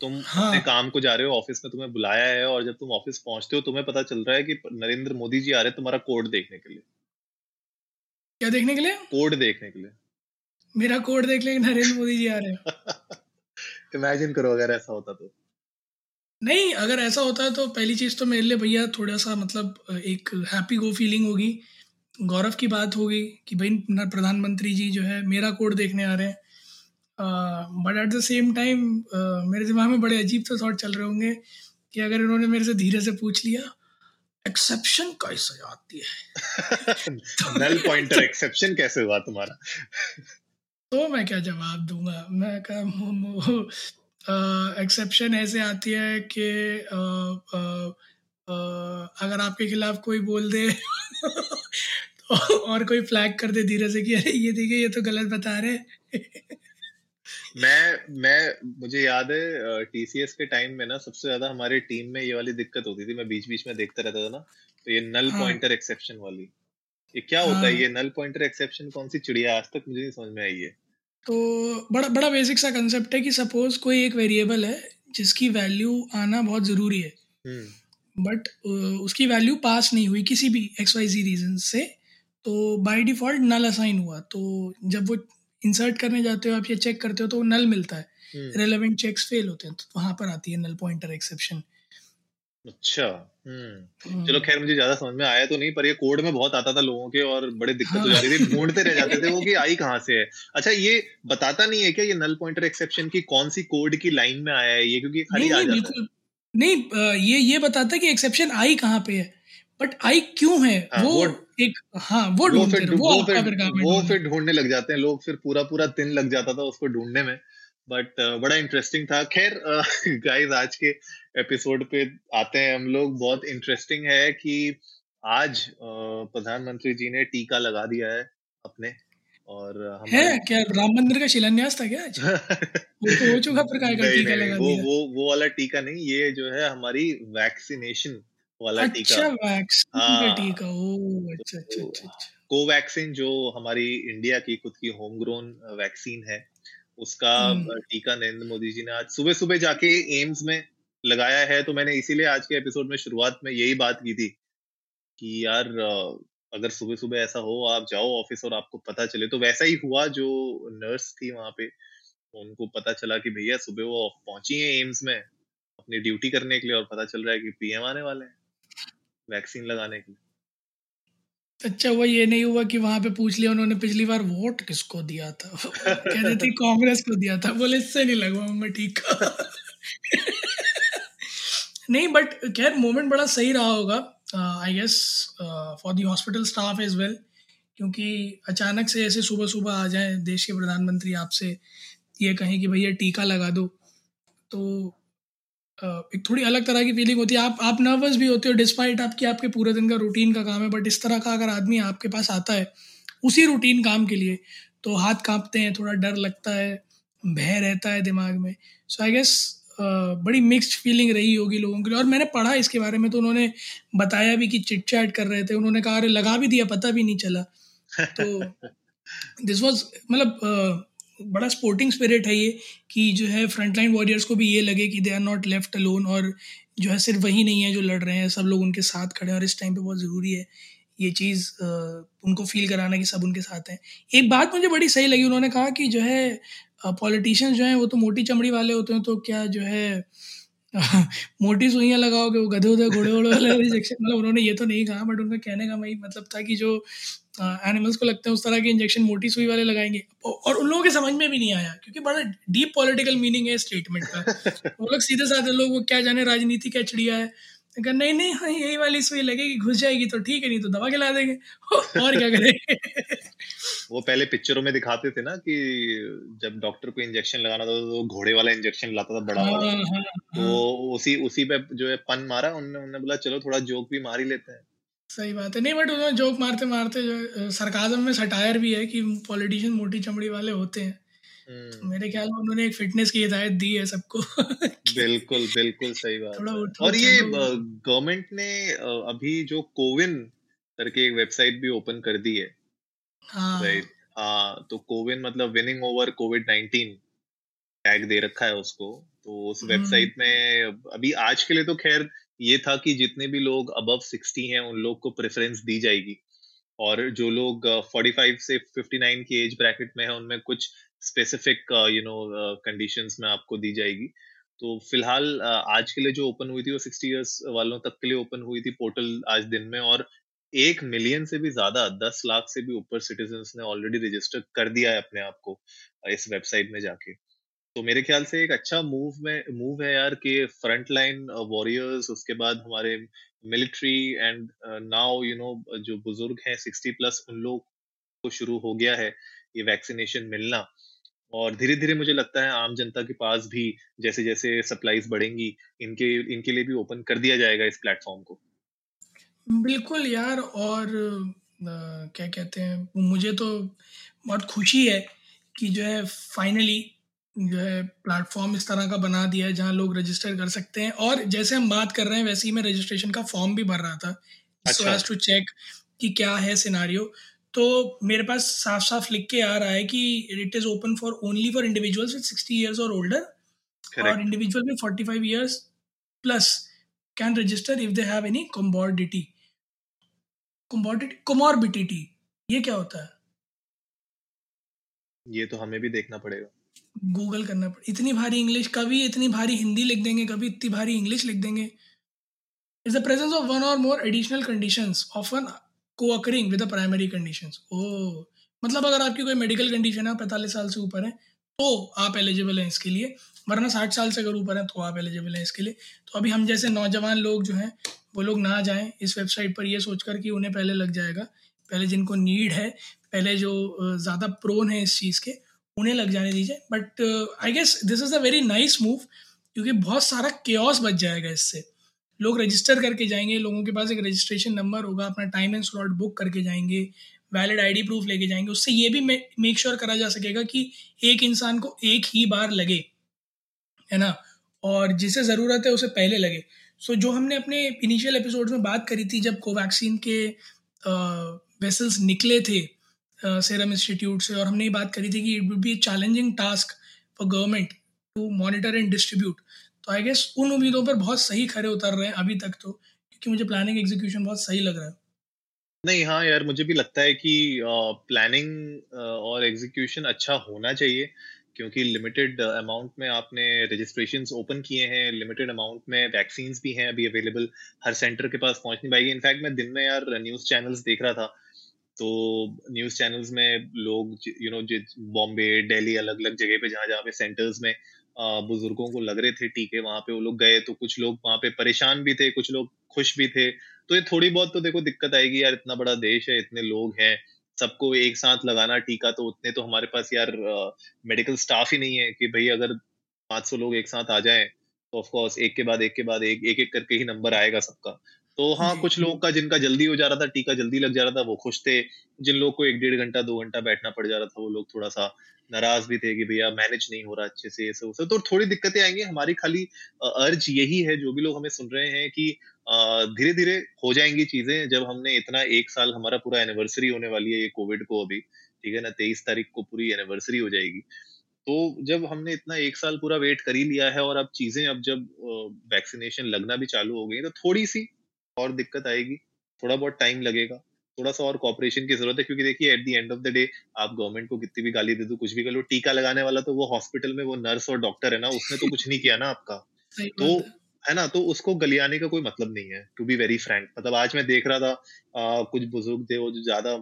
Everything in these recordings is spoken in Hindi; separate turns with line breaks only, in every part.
तुम
हाँ।
अपने काम को जा रहे हो ऑफ़िस में तुम्हें बुलाया है और जब तुम ऑफ़िस पहुँचते हो तुम्हें पता चल रहा है कि नरेंद्र मोदी जी आ रहे हैं तुम्हारा कोड देखने के लिए।
क्या देखने के लिए?
कोड देखने के लिए।
मेरा कोड देख लेंगे नरेंद्र मोदी जी आ रहे हैं।
इमेजिन करो अगर ऐसा होता तो।
नहीं अगर ऐसा होता तो पहली चीज़ तो मेरे लिए भैया थोड़ा सा मतलब एक हैप्पी गो फीलिंग होगी। गौरव की बात होगी कि भाई प्रधानमंत्री जी जो है मेरा कोड देखने आ रहे हैं। But at the same time मेरे दिमाग में बड़े अजीब से थॉट चल रहे होंगे कि अगर इन्होंने मेरे से धीरे से पूछ लिया एक्सेप्शन कैसे आती है?
नल पॉइंटर एक्सेप्शन कैसे हुआ तुम्हारा?
तो मैं क्या जवाब दूँगा? मैं कहा एक्सेप्शन ऐसे आती है कि अगर आपके खिलाफ कोई बोल दे तो और कोई फ्लैग कर दे धीरे से कि अरे ये देखिए ये तो गलत बता रहे।
मैं मैं मुझे याद है टीसीएस के टाइम में ना सबसे ज़्यादा हमारे टीम में ये वाली दिक्कत होती थी मैं बीच बीच में देखता रहता था ना तो ये नल
हाँ।
पॉइंटर एक्सेप्शन वाली। ये क्या होता है
हाँ।
ये नल पॉइंटर एक्सेप्शन कौन सी चिड़िया आज तक मुझे नहीं समझ में आई है।
तो बड़ा बड़ा बेसिक सा कंसेप्ट है कि सपोज़ कोई एक वेरिएबल है जिसकी वैल्यू आना बहुत ज़रूरी है।
हम्म।
बट उसकी वैल्यू पास नहीं हुई किसी भी एक्स वाई जी रीजन से तो बाय डिफ़ॉल्ट नल असाइन हुआ। तो जब वो इंसर्ट करने जाते हो आप ये चेक करते हो तो नल मिलता है।
हम्म।
रेलेवेंट चेक्स फेल होते हैं तो वहाँ पर आती है नल पॉइंटर एक्सेप्शन
अच्छा हम्म। चलो खैर मुझे ज़्यादा समझ में आया तो नहीं पर ये कोड में बहुत आता था लोगों के और बड़े दिक्कत हाँ।
हो हाँ।
जाती थी ढूंढते रह जाते थे वो कि आई कहाँ से है। अच्छा ये बताता नहीं है क्या ये नल पॉइंटर एक्सेप्शन की कौन सी कोड की लाइन में आया है ये? क्योंकि खाली
नहीं
आ
नहीं
जाता है।
बिल्कुल। नहीं ये ये बताता है कि एक्सेप्शन आई कहाँ पे है? बट आई क्यों है?
हाँ,
वो
वो-
एक हाँ वो ढूंढते वो
वो फिर वो
ढूँढने
लग जाते हैं लोग फिर पूरा पूरा दिन लग जाता था उसको ढूँढने में। बट uh, बड़ा इंटरेस्टिंग था। खैर गाइस uh, आज के एपिसोड पे आते हैं हम लोग। बहुत इंटरेस्टिंग है कि आज अ, प्रधानमंत्री जी ने टीका लगा दिया है अपने। और
है क्या? राम मंदिर का शिलान्यास था क्या आज? वो तो हो चुका पर काय का टीका लगा
वो
दिया।
वो वो वाला टीका नहीं ये जो है हमारी वैक्सीनेशन वाला
अच्छा
टीका हाँ।
टीका ओ अच्छा अच्छा अच्छा अच्छा
कोवैक्सीन जो हमारी इंडिया की खुद की होम ग्रोन वैक्सीन है उसका
हम्म।
टीका नरेंद्र मोदी जी ने आज सुबह सुबह जाके एम्स में लगाया है तो मैंने इसीलिए आज के एपिसोड में शुरुआत में यही बात की थी कि यार अगर सुबह सुबह ऐसा हो आप जाओ ऑफ़िस और आपको पता चले तो वैसा ही हुआ जो नर्स थी वहाँ पे उनको पता चला कि भैया सुबह वो पहुँची है एम्स में अपनी ड्यूटी करने के लिए और पता चल रहा है कि पीएम आने वाले हैं वैक्सीन लगाने के लिए।
अच्छा हुआ ये नहीं हुआ कि वहाँ पे पूछ लिया, उन्होंने पिछली बार वोट किसको दिया था? कहते थे कांग्रेस को दिया था। बोले, इससे नहीं लगवाऊँगा ठीक नहीं बट खैर मोमेंट बड़ा सही रहा होगा I guess for the hospital staff as well क्योंकि अचानक से ऐसे सुबह सुबह आ जाए, देश के प्रधानमंत्री आपसे ये कहें कि, भैया, टीका लगा दो। तो एक थोड़ी अलग तरह की फीलिंग होती है। आप आप नर्वस भी होते हो डिस्पाइट आपकी आपके पूरे दिन का रूटीन का काम है बट इस तरह का अगर आदमी आपके पास आता है उसी रूटीन काम के लिए तो हाथ कांपते हैं थोड़ा डर लगता है भय रहता है दिमाग में। सो आई गेस बड़ी मिक्स्ड फीलिंग रही होगी लोगों के लिए। और मैंने पढ़ा इसके बारे में तो उन्होंने बताया भी कि चिट चैट कर रहे थे उन्होंने कहा अरे लगा भी दिया पता भी नहीं चला। तो दिस वॉज़ मतलब बड़ा स्पोर्टिंग स्पिरिट है ये कि जो है फ्रंटलाइन वॉरियर्स को भी ये लगे कि they are not left alone और जो है सिर्फ़ वही नहीं है जो लड़ रहे हैं, सब लोग उनके साथ खड़े हैं और इस टाइम पे बहुत ज़रूरी है ये चीज़ उनको फील कराना कि सब उनके साथ हैं। एक बात मुझे बड़ी सही लगी, उन्होंने कहा कि जो है पॉलिटिशियंस जो हैं वो तो मोटी चमड़ी वाले होते हैं तो क्या जो है मोटी सुइयाँ लगाओगे वो गधे उधे घोड़े वोड़े वाले इंजेक्शन मतलब उन्होंने ये तो नहीं कहा बट उनका कहने का वही मतलब था कि जो एनिमल्स को लगते हैं उस तरह के इंजेक्शन मोटी सुई वाले लगाएँगे। और उन लोगों के समझ में भी नहीं आया क्योंकि बड़ा डीप पॉलिटिकल मीनिंग है स्टेटमेंट का। वो लोग सीधे साधे लोग वो क्या जाने राजनीति क्या चिड़िया है। कहा नहीं नहीं हाँ यही वाली सुई लगेगी घुस जाएगी तो ठीक है नहीं तो दवा खिला देंगे। और क्या करेंगे
वो पहले पिक्चरों में दिखाते थे ना कि जब डॉक्टर को इंजेक्शन लगाना था तो घोड़े वाला इंजेक्शन लाता था बड़ा हाँ, वाला हाँ, तो हाँ. उसी उसी पे जो है पन मारा उन्होंने उन्होंने बोला चलो थोड़ा जोक भी मार ही लेते हैं।
सही बात है। नहीं बट उसमें जोक मारते मारते जो सरकाजम में सटायर भी है कि पॉलिटिशियन मोटी चमड़ी वाले होते हैं। तो हम्म। मेरे ख्याल में उन्होंने एक फिटनेस की हिदायत दी है सबको।
बिल्कुल बिल्कुल सही बात और ये गवर्नमेंट ने अभी जो कोविन करके एक वेबसाइट भी ओपन कर दी है। हाँ। राइट हाँ तो कोविन मतलब winning over COVID nineteen tag दे रखा है उसको। तो उस वेबसाइट हम्म। में अभी आज के लिए तो खैर ये था कि जितने भी लोग अबव सिक्सटी हैं उन लोग को प्रेफरेंस दी जाएगी। और जो लोग फोर्टी फाइव से फिफ्टी नाइन की एज ब्रैकेट में है उनमें कुछ स्पेसिफिक यू नो कंडीशंस में आपको दी जाएगी। तो फ़िलहाल uh, आज के लिए जो ओपन हुई थी वो सिक्सटी इयर्स वालों तक के लिए ओपन हुई थी पोर्टल आज दिन में और एक मिलियन से भी ज़्यादा दस लाख से भी ऊपर सिटीजन ने ऑलरेडी रजिस्टर कर दिया है अपने आप को इस वेबसाइट में जाके। तो मेरे ख्याल से एक अच्छा मूव में मूव है यार कि फ्रंट लाइन वॉरियर्स उसके बाद हमारे military and now you know जो बुज़ुर्ग हैं सिक्सटी प्लस उन लोग को शुरू हो गया है। ये वैक्सीनेशन मिलना। और धीरे धीरे मुझे लगता है आम जनता के पास भी जैसे जैसे सप्लाईज बढ़ेंगी इनके इनके लिए भी ओपन कर दिया जाएगा इस प्लेटफॉर्म को।
बिल्कुल यार और आ, क्या कहते हैं मुझे तो बहुत खुशी है कि जो है फाइनली जो है प्लेटफॉर्म इस तरह का बना दिया है जहाँ लोग रजिस्टर कर सकते हैं। और जैसे हम बात कर रहे हैं वैसे ही मैं रजिस्ट्रेशन का फॉर्म भी भर रहा था। सो टू चेक कि क्या है सिनारियो तो मेरे पास साफ़ साफ़ लिख के आ रहा है कि it is open for only for individuals with sixty years और ओल्डर और individual with forty five years plus can register if they have any comorbidity comorbidity ये क्या होता है?
ये तो हमें भी देखना पड़ेगा।
गूगल करना पड़ेगा इतनी भारी इंग्लिश कभी इतनी भारी हिंदी लिख देंगे कभी इतनी भारी इंग्लिश लिख देंगे। Is the presence of one or more additional conditions often co-occurring with primary condition ओ मतलब अगर आपकी कोई मेडिकल कंडीशन है पैंतालीस साल से ऊपर है तो आप एलिजिबल हैं इसके लिए। वरना साठ साल से अगर ऊपर हैं तो आप एलिजिबल हैं इसके लिए। तो अभी हम जैसे नौजवान लोग जो हैं, वो लोग ना जाएँ, इस वेबसाइट पर ये सोचकर कि उन्हें पहले लग जाएगा। पहले जिनको नीड है, पहले जो ज़्यादा प्रोन है इस चीज़ के, उन्हें लग जाने दीजिए। But I guess this is a very nice move क्योंकि बहुत सारा केयस बच जाएगा इससे। लोग रजिस्टर करके जाएँगे लोगों के पास एक रजिस्ट्रेशन नंबर होगा अपना टाइम एंड स्लॉट बुक करके जाएँगे वैलिड आईडी प्रूफ लेके जाएँगे। उससे ये भी मेक श्योर करा जा सकेगा कि एक इंसान को एक ही बार लगे है ना? और जिसे ज़रूरत है उसे पहले लगे। सो so, जो हमने अपने इनिशियल एपिसोड में बात करी थी जब कोवैक्सीन के वेसल्स निकले थे सेरम इंस्टीट्यूट से और हमने ये बात करी थी कि it would be challenging task for government to monitor and distribute तो आई गेस उन उम्मीदों पर बहुत सही खड़े उतर रहे हैं अभी तक तो क्योंकि मुझे प्लानिंग एग्जीक्यूशन बहुत सही लग रहा है।
नहीं हाँ यार, मुझे भी लगता है कि प्लानिंग और एग्जीक्यूशन अच्छा होना चाहिए, क्योंकि लिमिटेड अमाउंट में आपने रजिस्ट्रेशन ओपन किए हैं लिमिटेड अमाउंट में वैक्सीन भी हैं अभी अवेलेबल हर सेंटर के पास पहुँच नहीं पाएगी। इनफैक्ट मैं दिन में यार न्यूज़ चैनल्स देख रहा था तो न्यूज़ चैनल्स में लोग यू नो बॉम्बे दिल्ली अलग अलग जगह पे जहाँ जहाँ पे सेंटर्स में बुज़ुर्गों को लग रहे थे टीके वहाँ पे वो लोग गए तो कुछ लोग वहाँ पे परेशान भी थे, कुछ लोग खुश भी थे। तो ये थोड़ी बहुत तो देखो दिक्कत आएगी, यार इतना बड़ा देश है, इतने लोग हैं, सबको एक साथ लगाना टीका तो उतने तो हमारे पास यार मेडिकल स्टाफ ही नहीं है कि भाई अगर 500 लोग एक साथ आ जाएँ तो ऑफ़ कोर्स एक के बाद एक के बाद एक एक करके ही नंबर आएगा सबका। तो हाँ कुछ लोगों का जिनका जल्दी हो जा रहा था टीका जल्दी लग जा रहा था वो खुश थे। जिन लोगों को एक डेढ़ घंटा दो घंटा बैठना पड़ जा रहा था वो लोग थोड़ा सा नाराज़ भी थे कि भैया मैनेज नहीं हो रहा अच्छे से ऐसे वैसे तो थोड़ी दिक्कतें आएँगी। हमारी खाली अर्ज़ यही है जो भी लोग हमें सुन रहे हैं कि धीरे धीरे हो जाएँगी चीज़ें। जब हमने इतना एक साल हमारा पूरा एनिवर्सरी होने वाली है ये कोविड को अभी ठीक है ना तेईस तारीख को पूरी एनिवर्सरी हो जाएगी। तो जब हमने इतना एक साल पूरा वेट कर ही लिया है और अब चीज़ें अब जब वैक्सीनेशन लगना भी चालू हो गई तो थोड़ी सी और दिक्कत आएगी थोड़ा बहुत टाइम लगेगा थोड़ा सा और कॉपरेशन की ज़रूरत है क्योंकि देखिए at the end of the day आप गवर्नमेंट को कितनी भी गाली दे दो कुछ भी कर लो टीका लगाने वाला तो वो हॉस्पिटल में वो नर्स और डॉक्टर है ना उसने तो कुछ नहीं किया ना आपका। तो है। ना तो उसको गलियाने का कोई मतलब नहीं है टू बी वेरी फ्रैंक मतलब आज मैं देख रहा था आ, कुछ बुज़ुर्ग थे वो जो ज़्यादा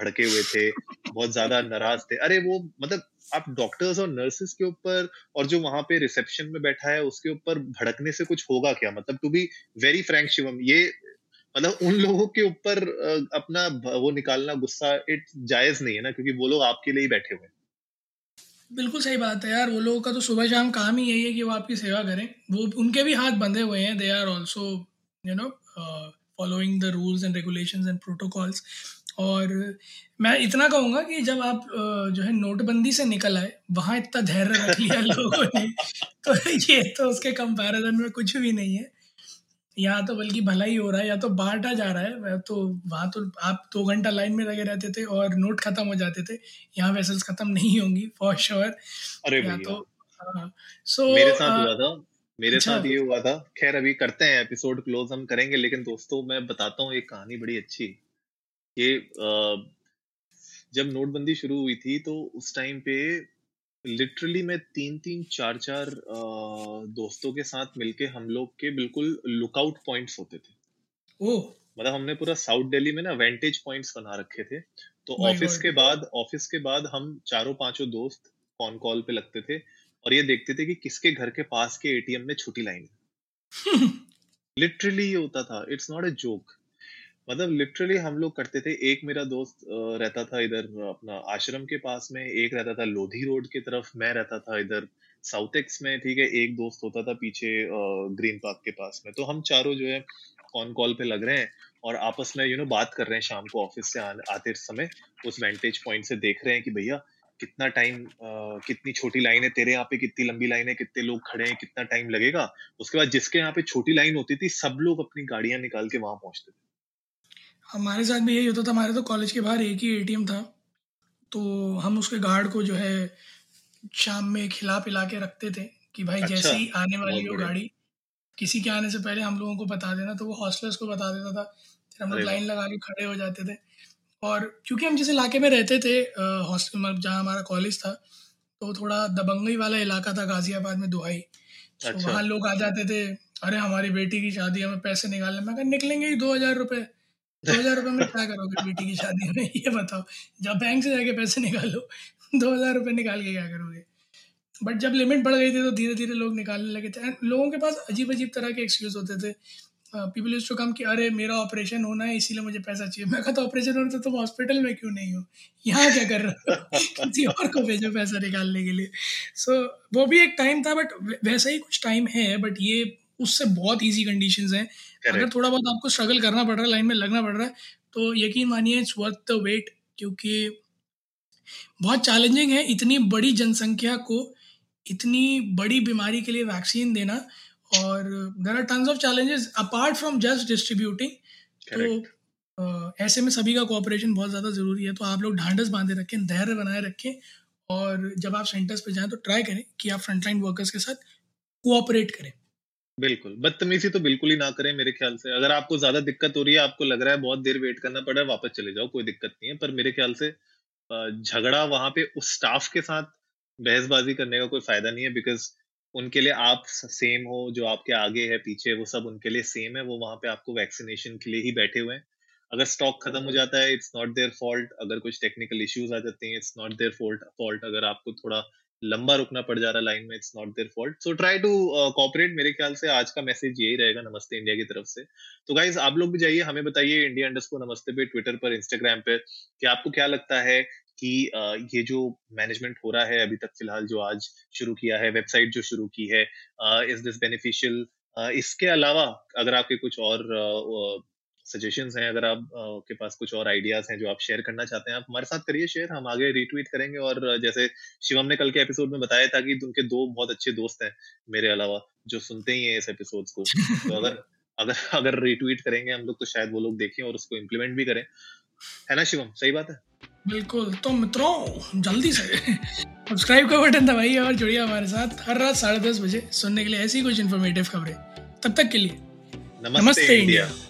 भड़के हुए थे, बहुत ज़्यादा नाराज़ थे। अरे वो मतलब आप डॉक्टर्स और नर्सेस के ऊपर और जो वहाँ पे रिसेप्शन में बैठा है, उसके ऊपर भड़कने से कुछ होगा क्या? मतलब to be very frank Shivam, ये मतलब उन लोगों के ऊपर अपना वो निकालना गुस्सा इट जायज़ नहीं है ना, क्योंकि वो लोग आपके लिए ही बैठे हुए हैं।
बिल्कुल सही बात है यार, वो लोगों का तो सुबह शाम काम ही यही है कि वो आपकी सेवा करें। वो, उनके भी हाथ बंधे हुए हैं they are also you know following the rules and regulations and protocols और मैं इतना कहूँगा कि जब आप जो है नोटबंदी से निकल आए वहाँ इतना धैर्य रख लिया लोगों ने तो ये तो उसके कंपैरिजन में कुछ भी नहीं है। यहाँ तो बल्कि भला ही हो रहा है या तो बांटा जा रहा है तो वहाँ तो आप दो तो घंटा लाइन में लगे रहते थे और नोट खत्म हो जाते थे यहाँ वेसल्स खत्म नहीं होंगी फॉर श्योर
अरे या तो सो हाँ, मेरे साथ हुआ था मेरे अच्छा, साथ ये हुआ था। खैर अभी करते हैं एपिसोड क्लोज हम करेंगे लेकिन दोस्तों मैं बताता हूँ एक कहानी बड़ी अच्छी। ये जब नोटबंदी शुरू हुई थी तो उस टाइम पे लिटरली मैं तीन तीन चार चार दोस्तों के साथ मिलके हम लोग के बिल्कुल लुकआउट पॉइंट्स होते थे।
ओह!
मतलब हमने पूरा साउथ दिल्ली में ना वेंटेज पॉइंट्स बना रखे थे। तो ऑफ़िस के बाद ऑफ़िस के बाद हम चारों पाँचों दोस्त फ़ोन कॉल पे लगते थे और ये देखते थे कि किसके घर के पास के एटीएम में छोटी लाइन है। लिटरली ये होता था। इट्स नॉट अ जोक मतलब लिटरली हम लोग करते थे, एक मेरा दोस्त रहता था इधर अपना आश्रम के पास में, एक रहता था लोधी रोड की तरफ़, मैं रहता था इधर साउथ एक्स में, ठीक है, एक दोस्त होता था पीछे ग्रीन पार्क के पास में। तो हम चारों जो है कॉन कॉल पे लग रहे हैं और आपस में यू नो बात कर रहे हैं शाम को ऑफ़िस से आते समय, उस वेंटेज पॉइंट से देख रहे हैं कि भैया, कितना टाइम कितनी छोटी लाइन है तेरे यहाँ पे, कितनी लंबी लाइन है, कितने लोग खड़े हैं, कितना टाइम लगेगा? उसके बाद जिसके यहाँ पे छोटी लाइन होती थी, सब लोग अपनी गाड़ियाँ निकाल के वहाँ पहुँचते थे।
हमारे साथ भी यही होता था हमारे तो कॉलेज के बाहर एक ही एटीएम था। तो हम उसके गार्ड को जो है शाम में खिला पिला के रखते थे कि भाई अच्छा, जैसे ही आने वाली हो गाड़ी किसी के आने से पहले हम लोगों को बता देना तो वो हॉस्टलर्स को बता देता था। फिर हम लोग लाइन लगा के खड़े हो जाते थे। और क्योंकि हम जिस इलाके में रहते थे हॉस्टल मतलब जहाँ हमारा कॉलेज था तो थोड़ा दबंगई वाला इलाका था गाजियाबाद में दुहाई। तो अच्छा। वहाँ लोग आ जाते थे अरे हमारी बेटी की शादी हमें पैसे निकालने मैं निकलेंगे ही दो हज़ार रुपये दो हज़ार रुपये में क्या करोगे बेटी की शादी में? ये बताओ। जब बैंक से जाके पैसे निकालो दो हज़ार रुपये निकाल के क्या करोगे? बट जब लिमिट बढ़ गई थी तो धीरे धीरे लोग निकालने लगे थे। एंड लोगों के पास अजीब अजीब तरह के एक्सक्यूज होते थे। पीपल यूज़ टू कम कि अरे मेरा ऑपरेशन होना है इसीलिए मुझे पैसा चाहिए। मैं कहता ऑपरेशन होना तो तुम हॉस्पिटल में क्यों नहीं हो? यहाँ क्या कर रहे हो? किसी और को भेजो पैसा निकालने के लिए। सो so, वो भी एक टाइम था बट वैसा ही कुछ टाइम है बट ये उससे बहुत ईजी कंडीशन है। अगर थोड़ा बहुत आपको स्ट्रगल करना पड़ रहा है लाइन में लगना पड़ रहा है तो यकीन मानिए इट्स वर्थ द वेट क्योंकि बहुत चैलेंजिंग है इतनी बड़ी जनसंख्या को इतनी बड़ी बीमारी के लिए वैक्सीन देना और there are tons of challenges apart from just distributing तो ऐसे में सभी का कोऑपरेशन बहुत ज़्यादा ज़रूरी है तो आप लोग ढांढस बांधे रखें धैर्य बनाए रखें और जब आप सेंटर्स पे जाएँ तो ट्राई करें कि आप फ्रंटलाइन वर्कर्स के साथ कोऑपरेट करें।
बिल्कुल बदतमीजी तो बिल्कुल ही ना करें मेरे ख्याल से। अगर आपको ज़्यादा दिक्कत हो रही है आपको लग रहा है बहुत देर वेट करना पड़ रहा है वापस चले जाओ कोई दिक्कत नहीं है। पर मेरे ख्याल से झगड़ा वहाँ पे उस स्टाफ के साथ बहसबाजी करने का कोई फ़ायदा नहीं है बिकॉज़ उनके लिए आप सेम हो जो आपके आगे है पीछे वो सब उनके लिए सेम है वो वहाँ पे आपको वैक्सीनेशन के लिए ही बैठे हुए हैं। अगर स्टॉक खत्म हो जाता है इट्स नॉट देयर फॉल्ट अगर कुछ टेक्निकल इश्यूज़ आ जाते हैं it's not their fault fault अगर आपको थोड़ा लंबा रुकना पड़ जा रहा लाइन में it's not their fault so try to cooperate मेरे ख्याल से आज का मैसेज यही रहेगा नमस्ते इंडिया की तरफ़ से। तो गाइज़ आप लोग भी जाइए हमें बताइए इंडिया अंडर नमस्ते पे ट्विटर पर इंस्टाग्राम पे कि आपको क्या लगता है कि uh, ये जो मैनेजमेंट हो रहा है अभी तक फ़िलहाल जो आज शुरू किया है वेबसाइट जो शुरू की है इज़ दिस बेनिफिशियल इसके अलावा अगर आपके कुछ और uh, सजेशंस हैं अगर आप के पास कुछ और आइडियाज़ हैं जो आप शेयर करना चाहते हैं आप हमारे साथ करिए शेयर हम आगे रीट्वीट करेंगे और जैसे शिवम ने कल के एपिसोड में बताया था कि उनके दो बहुत अच्छे दोस्त हैं मेरे अलावा जो सुनते ही हैं इस एपिसोड को। तो अगर अगर अगर रीट्वीट करेंगे हम लोग तो शायद वो लोग देखें और उसको इम्प्लीमेंट भी करें। है ना शिवम? सही बात है?
बिल्कुल। तो मित्रों जल्दी से सब्सक्राइब का बटन दबाइए और जुड़िए हमारे साथ हर रात साढ़े दस बजे सुनने के लिए ऐसी कुछ इन्फॉर्मेटिव खबरें। तब तक के लिए
नमस्ते, नमस्ते इंडिया, इंडिया।